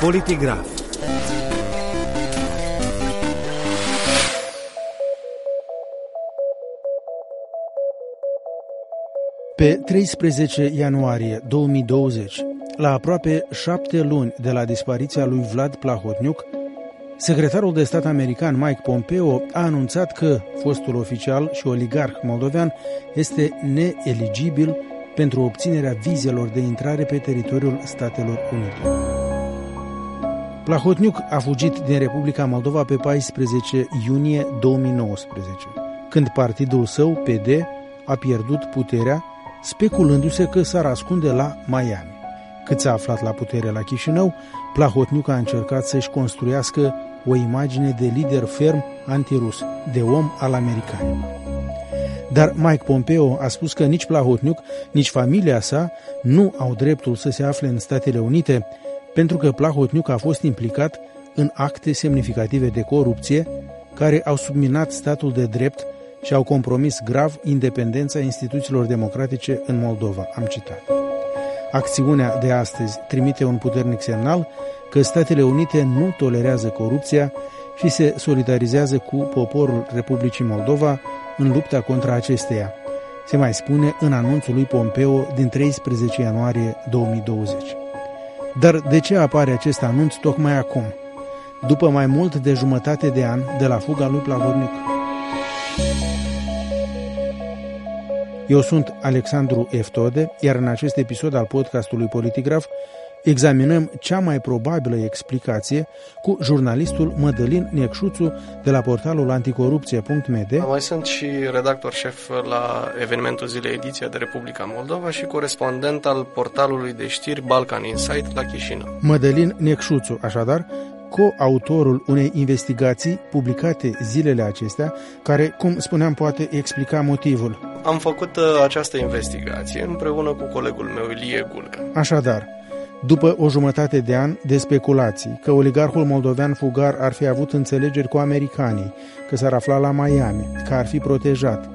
Politigraf Pe 13 ianuarie 2020, la aproape șapte luni de la dispariția lui Vlad Plahotniuc, secretarul de stat american Mike Pompeo a anunțat că fostul oficial și oligarh moldovean este neeligibil pentru obținerea vizelor de intrare pe teritoriul Statelor Unite. Plahotniuc a fugit din Republica Moldova pe 14 iunie 2019, când partidul său, PD, a pierdut puterea, speculându-se că s-ar ascunde la Miami. Cât s-a aflat la putere la Chișinău, Plahotniuc a încercat să-și construiască o imagine de lider ferm antirus, de om al americanilor. Dar Mike Pompeo a spus că nici Plahotniuc, nici familia sa nu au dreptul să se afle în Statele Unite, pentru că Plahotniuc a fost implicat în acte semnificative de corupție care au subminat statul de drept și au compromis grav independența instituțiilor democratice în Moldova, am citat. Acțiunea de astăzi trimite un puternic semnal că Statele Unite nu tolerează corupția și se solidarizează cu poporul Republicii Moldova în lupta contra acesteia, se mai spune în anunțul lui Pompeo din 13 ianuarie 2020. Dar de ce apare acest anunț tocmai acum, după mai mult de jumătate de an de la fuga lui Plavornic? Eu sunt Alexandru Eftode, iar în acest episod al podcastului Politigraf examinăm cea mai probabilă explicație cu jurnalistul Mădălin Necșuțu de la portalul anticorupție.md. Mai sunt și redactor șef la evenimentul zilei ediția de Republica Moldova și corespondent al portalului de știri Balkan Insight la Chișinău. Mădălin Necșuțu, așadar, co-autorul unei investigații publicate zilele acestea, care, cum spuneam, poate explica motivul. Am făcut uh, această investigație împreună cu colegul meu Ilie Gulcă. Așadar, după o jumătate de ani de speculații că oligarhul moldovean fugar ar fi avut înțelegeri cu americanii, că s-ar afla la Miami, că ar fi protejat,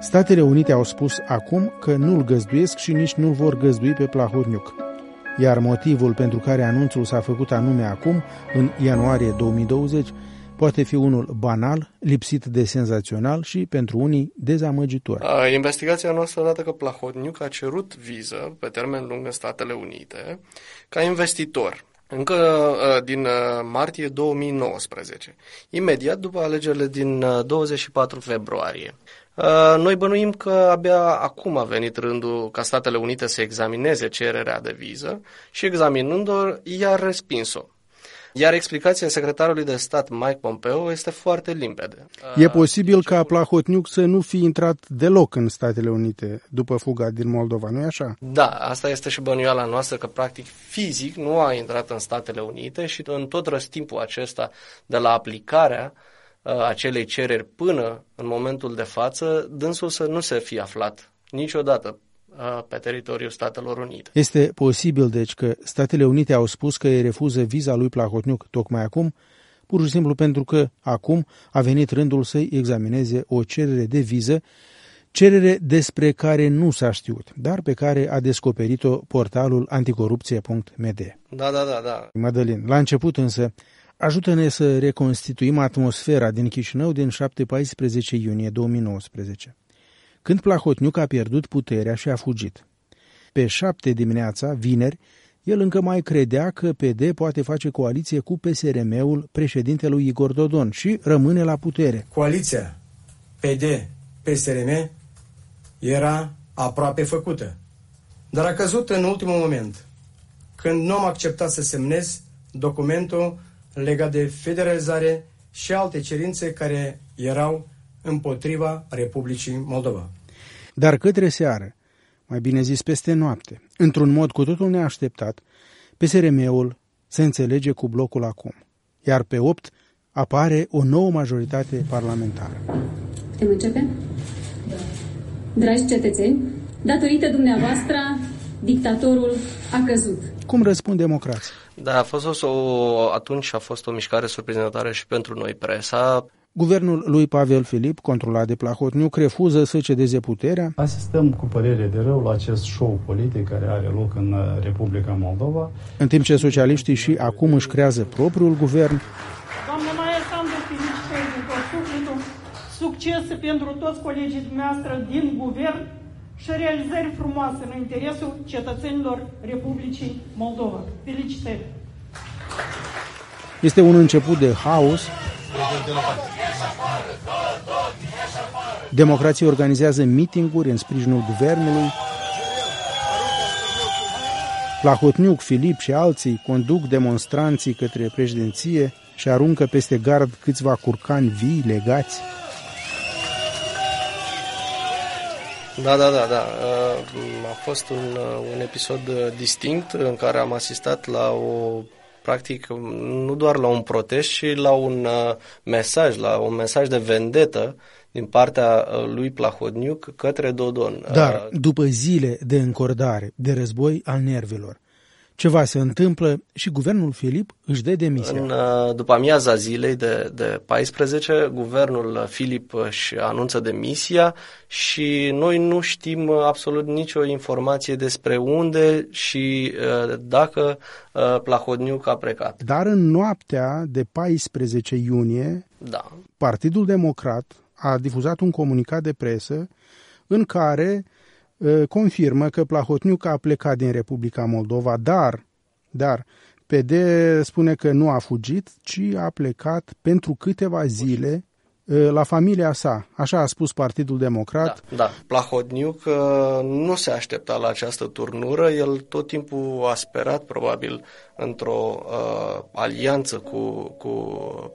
Statele Unite au spus acum că nu-l găzduiesc și nici nu-l vor găzdui pe Plahotniuc. Iar motivul pentru care anunțul s-a făcut anume acum, în ianuarie 2020, poate fi unul banal, lipsit de senzațional și, pentru unii, dezamăgitor. Investigația noastră arată că Plahotniuc a cerut viză pe termen lung în Statele Unite ca investitor încă din martie 2019, imediat după alegerile din 24 februarie. Noi bănuim că abia acum a venit rândul ca Statele Unite să examineze cererea de viză și examinând-o, i-a respins-o. Iar explicația secretarului de stat Mike Pompeo este foarte limpede. E posibil ca Plahotniuc să nu fi intrat deloc în Statele Unite după fuga din Moldova, nu-i așa? Da, asta este și bănuiala noastră că practic fizic nu a intrat în Statele Unite și în tot răstimpul acesta de la aplicarea acelei cereri până în momentul de față, dânsul să nu se fie aflat niciodată pe teritoriul Statelor Unite. Este posibil, deci, că Statele Unite au spus că îi refuză viza lui Plahotniuc tocmai acum, pur și simplu pentru că acum a venit rândul să-i examineze o cerere de viză, cerere despre care nu s-a știut, dar pe care a descoperit-o portalul anticorupție.md. Da, da, da, da. Madalin, la început însă, ajută-ne să reconstituim atmosfera din Chișinău din 7-14 iunie 2019 când Plahotniuc a pierdut puterea și a fugit. Pe șapte dimineața, vineri, el încă mai credea că PD poate face coaliție cu PSRM-ul președintelui Igor Dodon și rămâne la putere. Coaliția PD-PSRM era aproape făcută, dar a căzut în ultimul moment, când nu am acceptat să semnez documentul legat de federalizare și alte cerințe care erau împotriva Republicii Moldova. Dar către seară, mai bine zis peste noapte, într-un mod cu totul neașteptat, PSRM-ul se înțelege cu blocul acum, iar pe 8 apare o nouă majoritate parlamentară. Putem începe? Dragi cetățeni, datorită dumneavoastră, dictatorul a căzut. Cum răspund democrații? Da, a fost o, atunci a fost o mișcare surprinzătoare și pentru noi presa. Guvernul lui Pavel Filip, controlat de Plahotniuc, refuză să cedeze puterea. Asistăm cu părere de rău la acest show politic care are loc în uh, Republica Moldova. În timp ce socialiștii și acum își creează propriul guvern. Doamna Maia Sandu, felicitări din tot sufletul, succese pentru toți colegii dumneavoastră din guvern și realizări frumoase în interesul cetățenilor Republicii Moldova. Felicitări! Este un început de haos. Democrații organizează mitinguri în sprijinul guvernului. Plahotniuc, Filip și alții conduc demonstranții către președinție și aruncă peste gard câțiva curcani vii legați. Da, da, da, da. A fost un, un episod distinct în care am asistat la o practic nu doar la un protest, ci la un uh, mesaj, la un mesaj de vendetă din partea uh, lui Plahodniuc către Dodon. Dar după zile de încordare, de război al nervilor, ceva se întâmplă și guvernul Filip își dă demisia. În, uh, după amiaza zilei de, de 14, guvernul Filip își anunță demisia și noi nu știm absolut nicio informație despre unde și uh, dacă uh, Plahodniuc a plecat. Dar în noaptea de 14 iunie, da. Partidul Democrat a difuzat un comunicat de presă în care confirmă că Plahotniuc a plecat din Republica Moldova, dar, dar PD spune că nu a fugit, ci a plecat pentru câteva zile la familia sa. Așa a spus Partidul Democrat. Da, da. Plahodniuc nu se aștepta la această turnură. El tot timpul a sperat, probabil, într-o uh, alianță cu, cu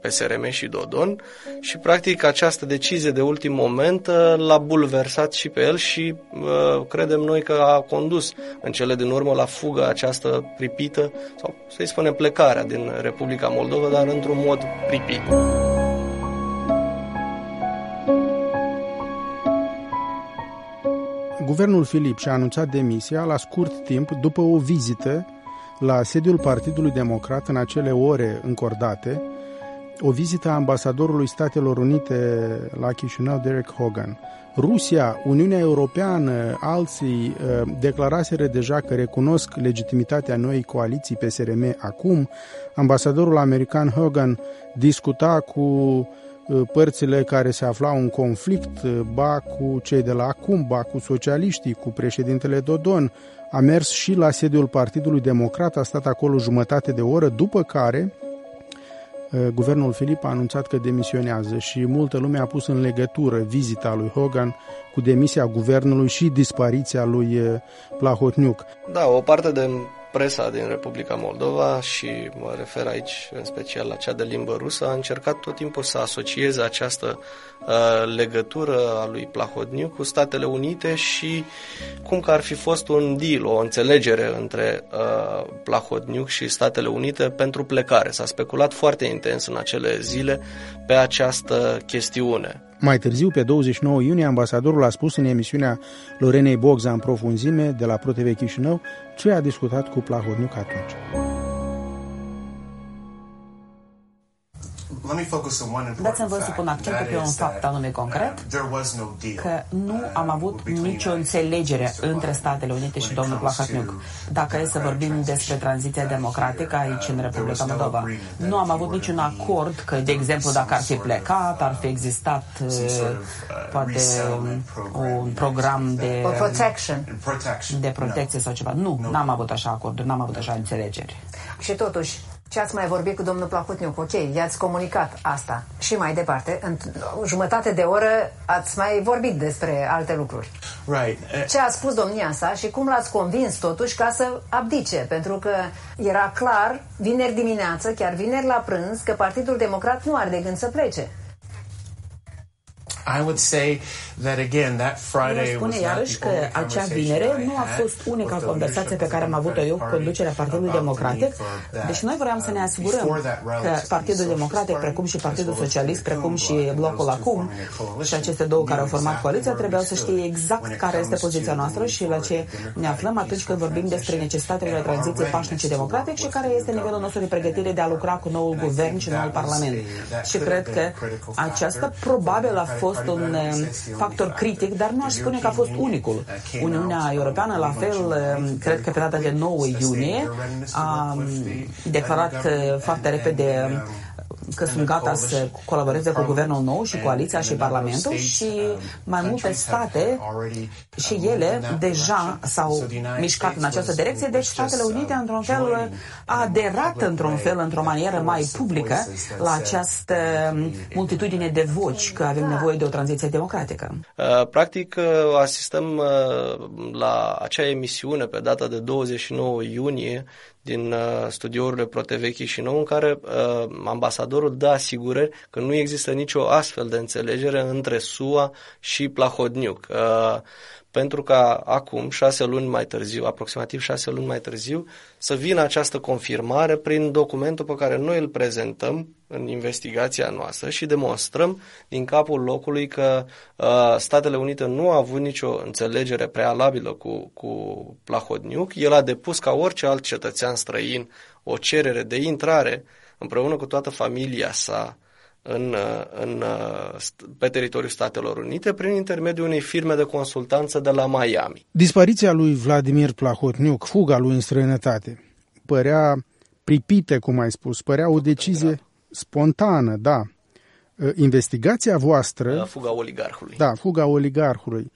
PSRM și Dodon și, practic, această decizie de ultim moment uh, l-a bulversat și pe el și uh, credem noi că a condus în cele din urmă la fuga această pripită sau, să-i spunem, plecarea din Republica Moldova, dar într-un mod pripit. Guvernul Filip și-a anunțat demisia la scurt timp după o vizită la sediul Partidului Democrat în acele ore încordate, o vizită a ambasadorului Statelor Unite la Chișinău, Derek Hogan. Rusia, Uniunea Europeană, alții uh, declaraseră deja că recunosc legitimitatea noii coaliții PSRM acum. Ambasadorul american Hogan discuta cu Uh, părțile care se aflau în conflict, uh, ba cu cei de la acum, ba cu socialiștii, cu președintele Dodon, a mers și la sediul Partidului Democrat, a stat acolo jumătate de oră, după care uh, guvernul Filip a anunțat că demisionează și multă lume a pus în legătură vizita lui Hogan cu demisia guvernului și dispariția lui Plahotniuc. Da, o parte de presa din Republica Moldova și mă refer aici în special la cea de limbă rusă, a încercat tot timpul să asocieze această uh, legătură a lui Plahodniu cu Statele Unite și cum că ar fi fost un deal, o înțelegere între uh, Plahodniuc și Statele Unite pentru plecare. S-a speculat foarte intens în acele zile pe această chestiune. Mai târziu, pe 29 iunie, ambasadorul a spus în emisiunea Lorenei Bogza în profunzime de la ProTV Chișinău ce a discutat cu Plahodniuc atunci. Dați-mi vă să pun accentul pe un fapt anume concret, că nu am avut nicio înțelegere între Statele Unite și domnul Plahotniuc. Dacă e să vorbim despre tranziția democratică aici în Republica Moldova, nu am avut niciun acord că, de exemplu, dacă ar fi plecat, ar fi existat poate un program de, de protecție sau ceva. Nu, n-am avut așa acorduri, n-am avut așa înțelegeri. Și totuși, ce ați mai vorbit cu domnul Plahotniuc? Ok, i-ați comunicat asta. Și mai departe, în jumătate de oră ați mai vorbit despre alte lucruri. Right. Ce a spus domnia sa și cum l-ați convins totuși ca să abdice? Pentru că era clar, vineri dimineață, chiar vineri la prânz, că Partidul Democrat nu are de gând să plece. I would say that again, that Friday spune iarăși că acea vinere nu a fost unica conversație pe care am avut-o eu cu conducerea Partidului Democratic. Deci noi vreau să ne asigurăm că Partidul Democratic, precum și Partidul Socialist, precum și Blocul Acum și aceste două care au format coaliția, trebuiau să știe exact care este poziția noastră și la ce ne aflăm atunci când vorbim despre necesitatea unei tranziție pașnice democratic și care este nivelul nostru de pregătire de a lucra cu noul guvern și noul parlament. Și cred că aceasta probabil a fost fost un um, factor critic, dar nu aș spune că a fost unicul. Uniunea Europeană, la fel, um, cred că pe data de 9 iunie, a um, declarat uh, foarte repede că sunt gata să colaboreze cu guvernul nou și coaliția și Parlamentul și mai multe state și ele deja s-au mișcat în această direcție, deci Statele Unite într-un fel a aderat într-un fel, într-o manieră mai publică la această multitudine de voci că avem nevoie de o tranziție democratică. Uh, practic uh, asistăm uh, la acea emisiune pe data de 29 iunie din uh, studiourile ProTV Chișinău în care uh, ambasadorul dă asigurări că nu există nicio astfel de înțelegere între SUA și Plahodniuc. Uh, pentru ca acum, șase luni mai târziu, aproximativ șase luni mai târziu, să vină această confirmare prin documentul pe care noi îl prezentăm în investigația noastră și demonstrăm din capul locului că uh, Statele Unite nu au avut nicio înțelegere prealabilă cu, cu Plahodniuc. El a depus ca orice alt cetățean străin o cerere de intrare împreună cu toată familia sa în, în, pe teritoriul Statelor Unite prin intermediul unei firme de consultanță de la Miami. Dispariția lui Vladimir Plahotniuc, fuga lui în străinătate, părea pripită, cum ai spus, părea o decizie spontană, da. Investigația voastră... Fuga oligarhului. Da, fuga oligarhului.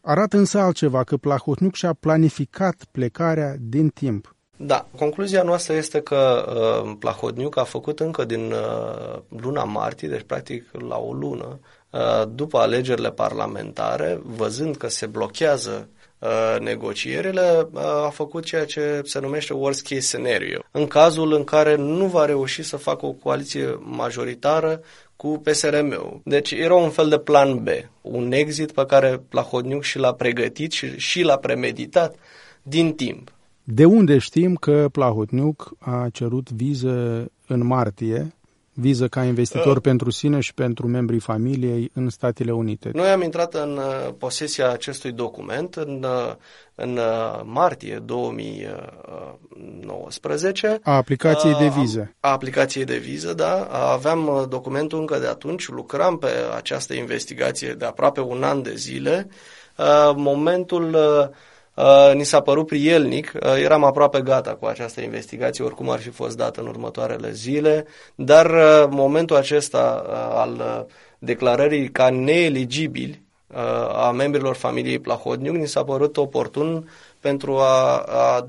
Arată însă altceva, că Plahotniuc și-a planificat plecarea din timp. Da, concluzia noastră este că uh, Plahodniuc a făcut încă din uh, luna martie, deci practic la o lună, uh, după alegerile parlamentare, văzând că se blochează uh, negocierile, uh, a făcut ceea ce se numește worst case scenario. În cazul în care nu va reuși să facă o coaliție majoritară cu PSRM-ul. Deci era un fel de plan B, un exit pe care Plahodniuc și l-a pregătit și, și l-a premeditat din timp. De unde știm că Plahotniuc a cerut viză în martie, viză ca investitor uh. pentru sine și pentru membrii familiei în Statele Unite? Noi am intrat în uh, posesia acestui document în, uh, în uh, martie 2019. A aplicației de viză. A aplicației de viză, da. Aveam documentul încă de atunci, lucram pe această investigație de aproape un an de zile. Momentul Uh, ni s-a părut prielnic, uh, eram aproape gata cu această investigație, oricum ar fi fost dată în următoarele zile, dar uh, momentul acesta al declarării ca neeligibili a membrilor familiei Plahodniuc ni s-a părut oportun pentru a, a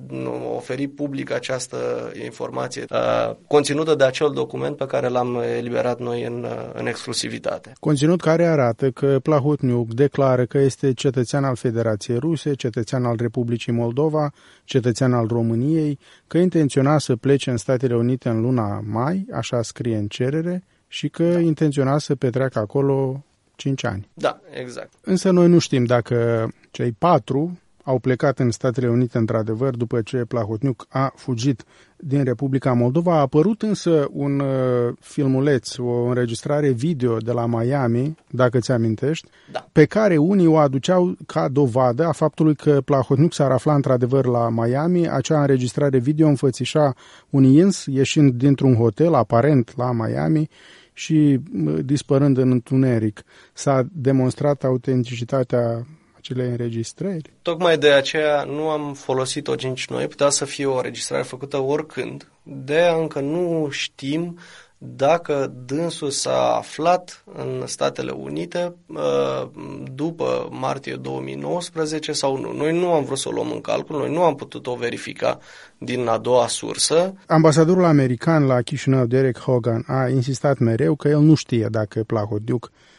oferi public această informație a, conținută de acel document pe care l-am eliberat noi în, în exclusivitate. Conținut care arată că Plahotniuc declară că este cetățean al Federației Ruse, cetățean al Republicii Moldova, cetățean al României, că intenționa să plece în Statele Unite în luna mai, așa scrie în cerere, și că da. intenționa să petreacă acolo 5 ani. Da, exact. Însă noi nu știm dacă cei patru au plecat în Statele Unite într-adevăr după ce Plahotniuc a fugit din Republica Moldova. A apărut însă un uh, filmuleț, o înregistrare video de la Miami, dacă ți amintești, da. pe care unii o aduceau ca dovadă a faptului că Plahotniuc s-ar afla într-adevăr la Miami. Acea înregistrare video înfățișa un ins ieșind dintr-un hotel aparent la Miami și uh, dispărând în întuneric. S-a demonstrat autenticitatea acele înregistrări. Tocmai de aceea nu am folosit-o nici noi, putea să fie o înregistrare făcută oricând. De încă nu știm dacă dânsul s-a aflat în Statele Unite uh, după martie 2019 sau nu. Noi nu am vrut să o luăm în calcul, noi nu am putut o verifica din a doua sursă. Ambasadorul american la Chișinău, Derek Hogan, a insistat mereu că el nu știe dacă Plahotniuc Uh,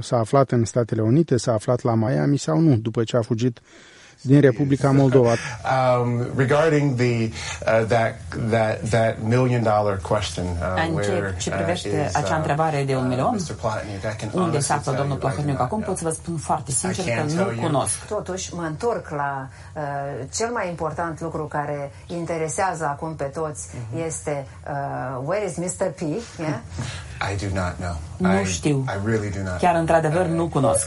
s-a aflat în Statele Unite, s-a aflat la Miami sau nu, după ce a fugit din Republica Moldova. Um, regarding the, uh, that, that, that million dollar question, uh, în ce, ce privește uh, acea întrebare de un uh, milion, unde se află domnul Plahotniuc acum, pot să vă spun foarte sincer că nu cunosc. Totuși, mă întorc la uh, cel mai important lucru care interesează acum pe toți, mm-hmm. este uh, where is Mr. P? Yeah? I do not know. Nu știu. I really do not Chiar într-adevăr nu cunosc.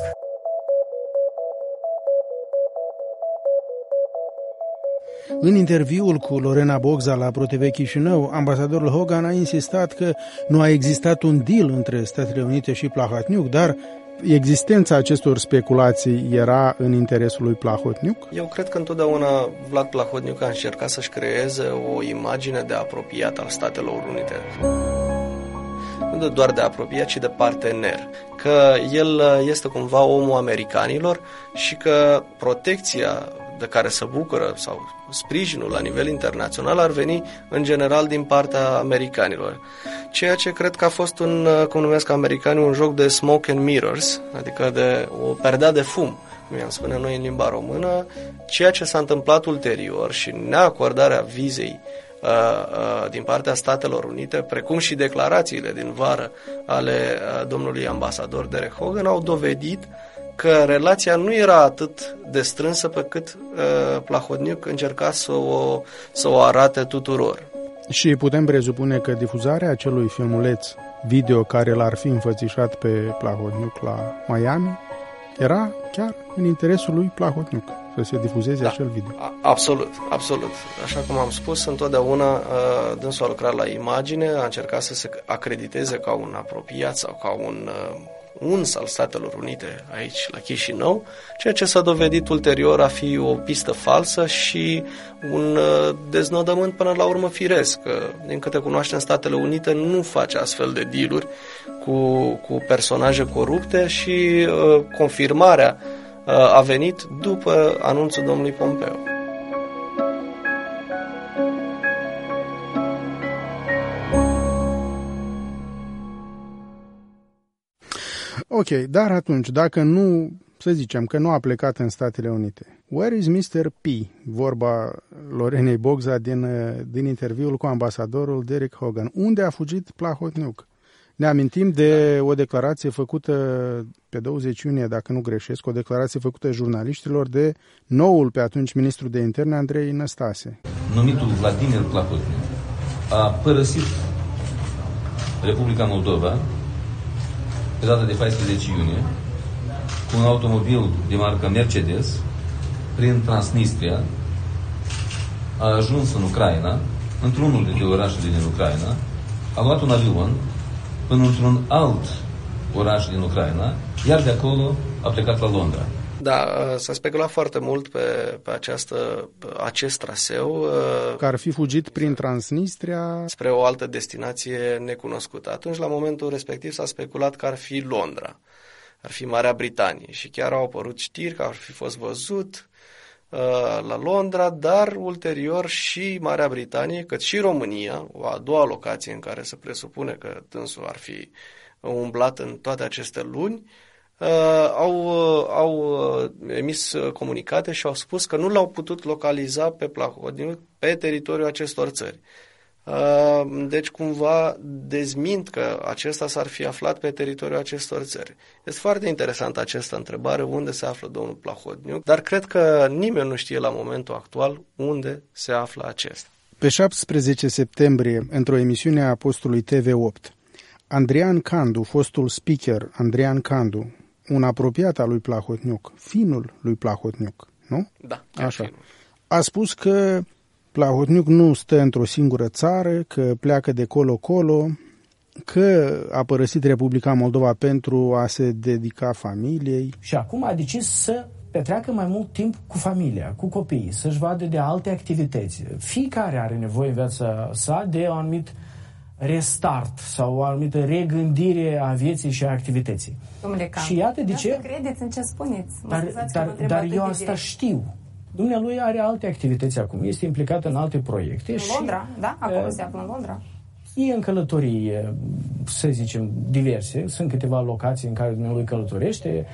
În interviul cu Lorena Bogza la ProTV Chișinău, ambasadorul Hogan a insistat că nu a existat un deal între Statele Unite și Plahatniuc, dar existența acestor speculații era în interesul lui Plahotniuc? Eu cred că întotdeauna Vlad Plahotniuc a încercat să-și creeze o imagine de apropiat al Statelor Unite nu doar de apropiat, ci de partener. Că el este cumva omul americanilor și că protecția de care se bucură sau sprijinul la nivel internațional ar veni în general din partea americanilor. Ceea ce cred că a fost un, cum numesc americanii, un joc de smoke and mirrors, adică de o perdea de fum, cum i-am spune noi în limba română, ceea ce s-a întâmplat ulterior și neacordarea vizei uh, uh, din partea Statelor Unite, precum și declarațiile din vară ale uh, domnului ambasador Derek Hogan, au dovedit că relația nu era atât de strânsă pe cât uh, Plahodniuc încerca să o, să o arate tuturor. Și putem presupune că difuzarea acelui filmuleț video care l-ar fi înfățișat pe Plahodniuc la Miami era chiar în interesul lui Plahodniuc să se difuzeze da, acel video. A, absolut, absolut. Așa cum am spus, întotdeauna uh, dânsul a lucrat la imagine, a încercat să se acrediteze ca un apropiat sau ca un uh, uns al Statelor Unite aici, la Chișinău, ceea ce s-a dovedit ulterior a fi o pistă falsă și un uh, deznodământ până la urmă firesc. Din câte cunoaștem, Statele Unite nu face astfel de dealuri cu, cu personaje corupte și uh, confirmarea uh, a venit după anunțul domnului Pompeo. Ok, dar atunci, dacă nu, să zicem că nu a plecat în Statele Unite, where is Mr. P? Vorba Lorenei Bogza din, din interviul cu ambasadorul Derek Hogan. Unde a fugit Plahotniuc? Ne amintim de o declarație făcută pe 20 iunie, dacă nu greșesc, o declarație făcută jurnaliștilor de noul pe atunci ministru de interne, Andrei Năstase. Numitul Vladimir Plahotniuc a părăsit Republica Moldova pe data de 14 iunie, cu un automobil de marcă Mercedes, prin Transnistria, a ajuns în Ucraina, într-unul dintre orașele din Ucraina, a luat un avion până într-un alt oraș din Ucraina, iar de acolo a plecat la Londra. Da, uh, s-a speculat foarte mult pe, pe această, acest traseu. Uh, Că ar fi fugit prin Transnistria? Spre o altă destinație necunoscută. Atunci, la momentul respectiv, s-a speculat că ar fi Londra, ar fi Marea Britanie și chiar au apărut știri că ar fi fost văzut uh, la Londra, dar ulterior și Marea Britanie, cât și România, o a doua locație în care se presupune că dânsul ar fi umblat în toate aceste luni, uh, au, uh, au uh, emis comunicate și au spus că nu l-au putut localiza pe Plahodniu pe teritoriul acestor țări. Uh, deci cumva dezmint că acesta s-ar fi aflat pe teritoriul acestor țări. Este foarte interesantă această întrebare, unde se află domnul Plahodniuc, dar cred că nimeni nu știe la momentul actual unde se află acesta. Pe 17 septembrie, într-o emisiune a postului TV8, Andrian Candu, fostul speaker Andrian Candu, un apropiat al lui Plahotniuc, finul lui Plahotniuc, nu? Da, Așa. Finul. A spus că Plahotniuc nu stă într-o singură țară, că pleacă de colo-colo, că a părăsit Republica Moldova pentru a se dedica familiei. Și acum a decis să petreacă mai mult timp cu familia, cu copiii, să-și vadă de alte activități. Fiecare are nevoie în viața sa de un anumit restart sau o anumită regândire a vieții și a activității. Domnule Cam, și iată de ce... credeți în ce spuneți. Mă dar, dar, dar eu asta direct. știu. Dumnealui are alte activități acum, este implicat în alte proiecte. În și, Londra, da? Acolo uh, se află în Londra. E în călătorii, să zicem, diverse. Sunt câteva locații în care dumnealui călătorește.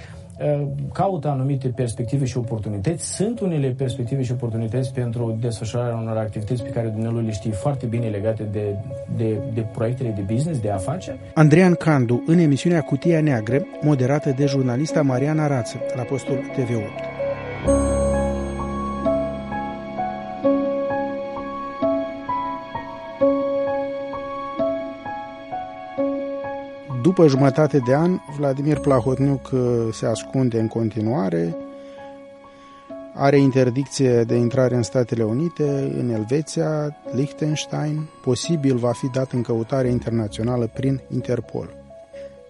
Caută anumite perspective și oportunități. Sunt unele perspective și oportunități pentru desfășurarea unor activități pe care Dumnezeu le știe foarte bine legate de, de, de proiectele de business, de afaceri. Andrean Candu, în emisiunea Cutia Neagră, moderată de jurnalista Mariana Rață, la postul TV8. După jumătate de an, Vladimir Plahotniuc uh, se ascunde în continuare, are interdicție de intrare în Statele Unite, în Elveția, Liechtenstein, posibil va fi dat în căutare internațională prin Interpol.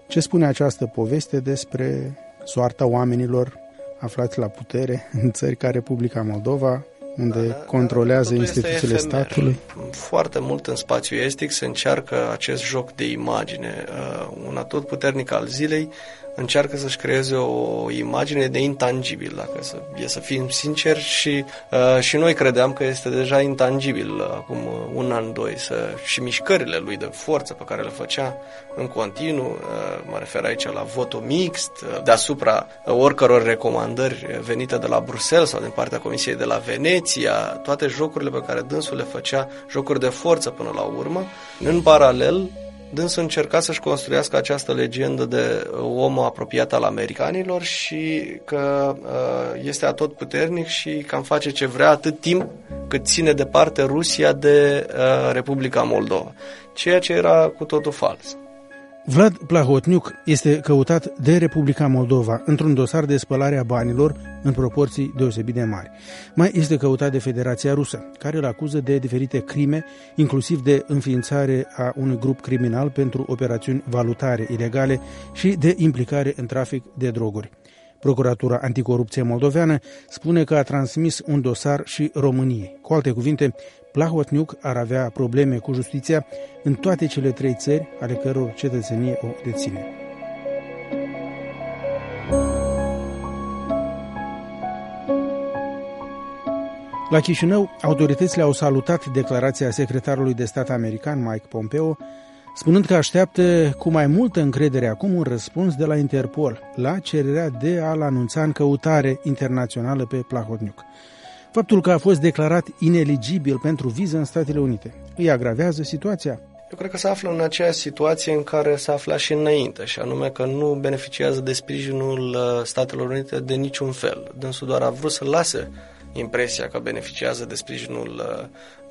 Ce spune această poveste despre soarta oamenilor aflați la putere în țări ca Republica Moldova, unde da, controlează instituțiile statului. Foarte mult în spațiu estic se încearcă acest joc de imagine. Uh, un atot puternic al zilei încearcă să-și creeze o imagine de intangibil, dacă să, e să fim sinceri și, uh, și noi credeam că este deja intangibil uh, acum un an, doi să, și mișcările lui de forță pe care le făcea în continuu, uh, mă refer aici la votul mixt, uh, deasupra oricăror recomandări venite de la Bruxelles sau din partea Comisiei de la Veneția, toate jocurile pe care dânsul le făcea, jocuri de forță până la urmă, în paralel dânsul încerca să-și construiască această legendă de om apropiat al americanilor și că uh, este atot puternic și cam face ce vrea atât timp cât ține departe Rusia de uh, Republica Moldova, ceea ce era cu totul fals. Vlad Plahotniuc este căutat de Republica Moldova într-un dosar de spălare a banilor în proporții deosebit de mari. Mai este căutat de Federația Rusă, care îl acuză de diferite crime, inclusiv de înființare a unui grup criminal pentru operațiuni valutare ilegale și de implicare în trafic de droguri. Procuratura Anticorupție Moldoveană spune că a transmis un dosar și României. Cu alte cuvinte, Plahotniuc ar avea probleme cu justiția în toate cele trei țări ale căror cetățenie o deține. La Chișinău, autoritățile au salutat declarația secretarului de stat american Mike Pompeo, spunând că așteaptă cu mai multă încredere acum un răspuns de la Interpol la cererea de a-l anunța în căutare internațională pe Plahotniuc. Faptul că a fost declarat ineligibil pentru viză în Statele Unite îi agravează situația. Eu cred că se află în aceeași situație în care s-a aflat și înainte, și anume că nu beneficiază de sprijinul uh, Statelor Unite de niciun fel. Dânsul doar a vrut să lase impresia că beneficiază de sprijinul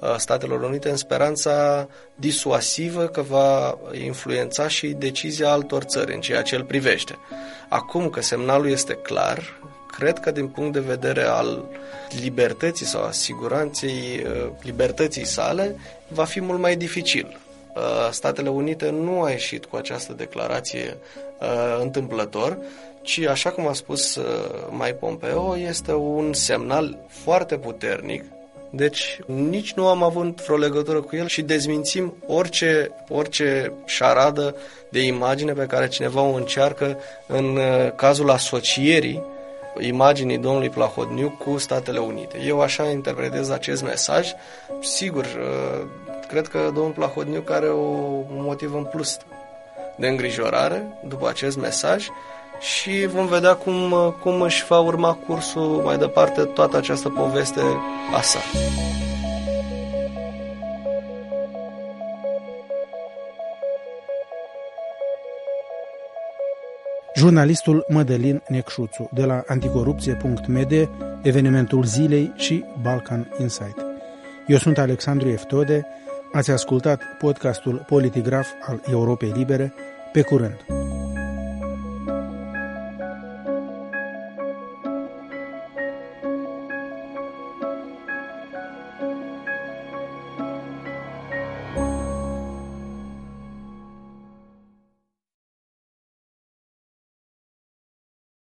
uh, uh, Statelor Unite în speranța disuasivă că va influența și decizia altor țări în ceea ce îl privește. Acum că semnalul este clar, cred că din punct de vedere al libertății sau a siguranței uh, libertății sale, va fi mult mai dificil. Uh, Statele Unite nu a ieșit cu această declarație uh, întâmplător, ci, așa cum a spus Mai Pompeo, este un semnal foarte puternic deci nici nu am avut vreo legătură cu el și dezmințim orice, orice șaradă de imagine pe care cineva o încearcă în cazul asocierii imaginii domnului Plahodniu cu Statele Unite. Eu așa interpretez acest mesaj. Sigur, uh, cred că domnul Plahodniu are o, un motiv în plus de îngrijorare după acest mesaj și vom vedea cum, uh, cum își va urma cursul mai departe toată această poveste a sa. Jurnalistul Mădălin Necșuțu de la anticorupție.md, evenimentul zilei și Balkan Insight. Eu sunt Alexandru Eftode, ați ascultat podcastul Politigraf al Europei Libere, pe curând!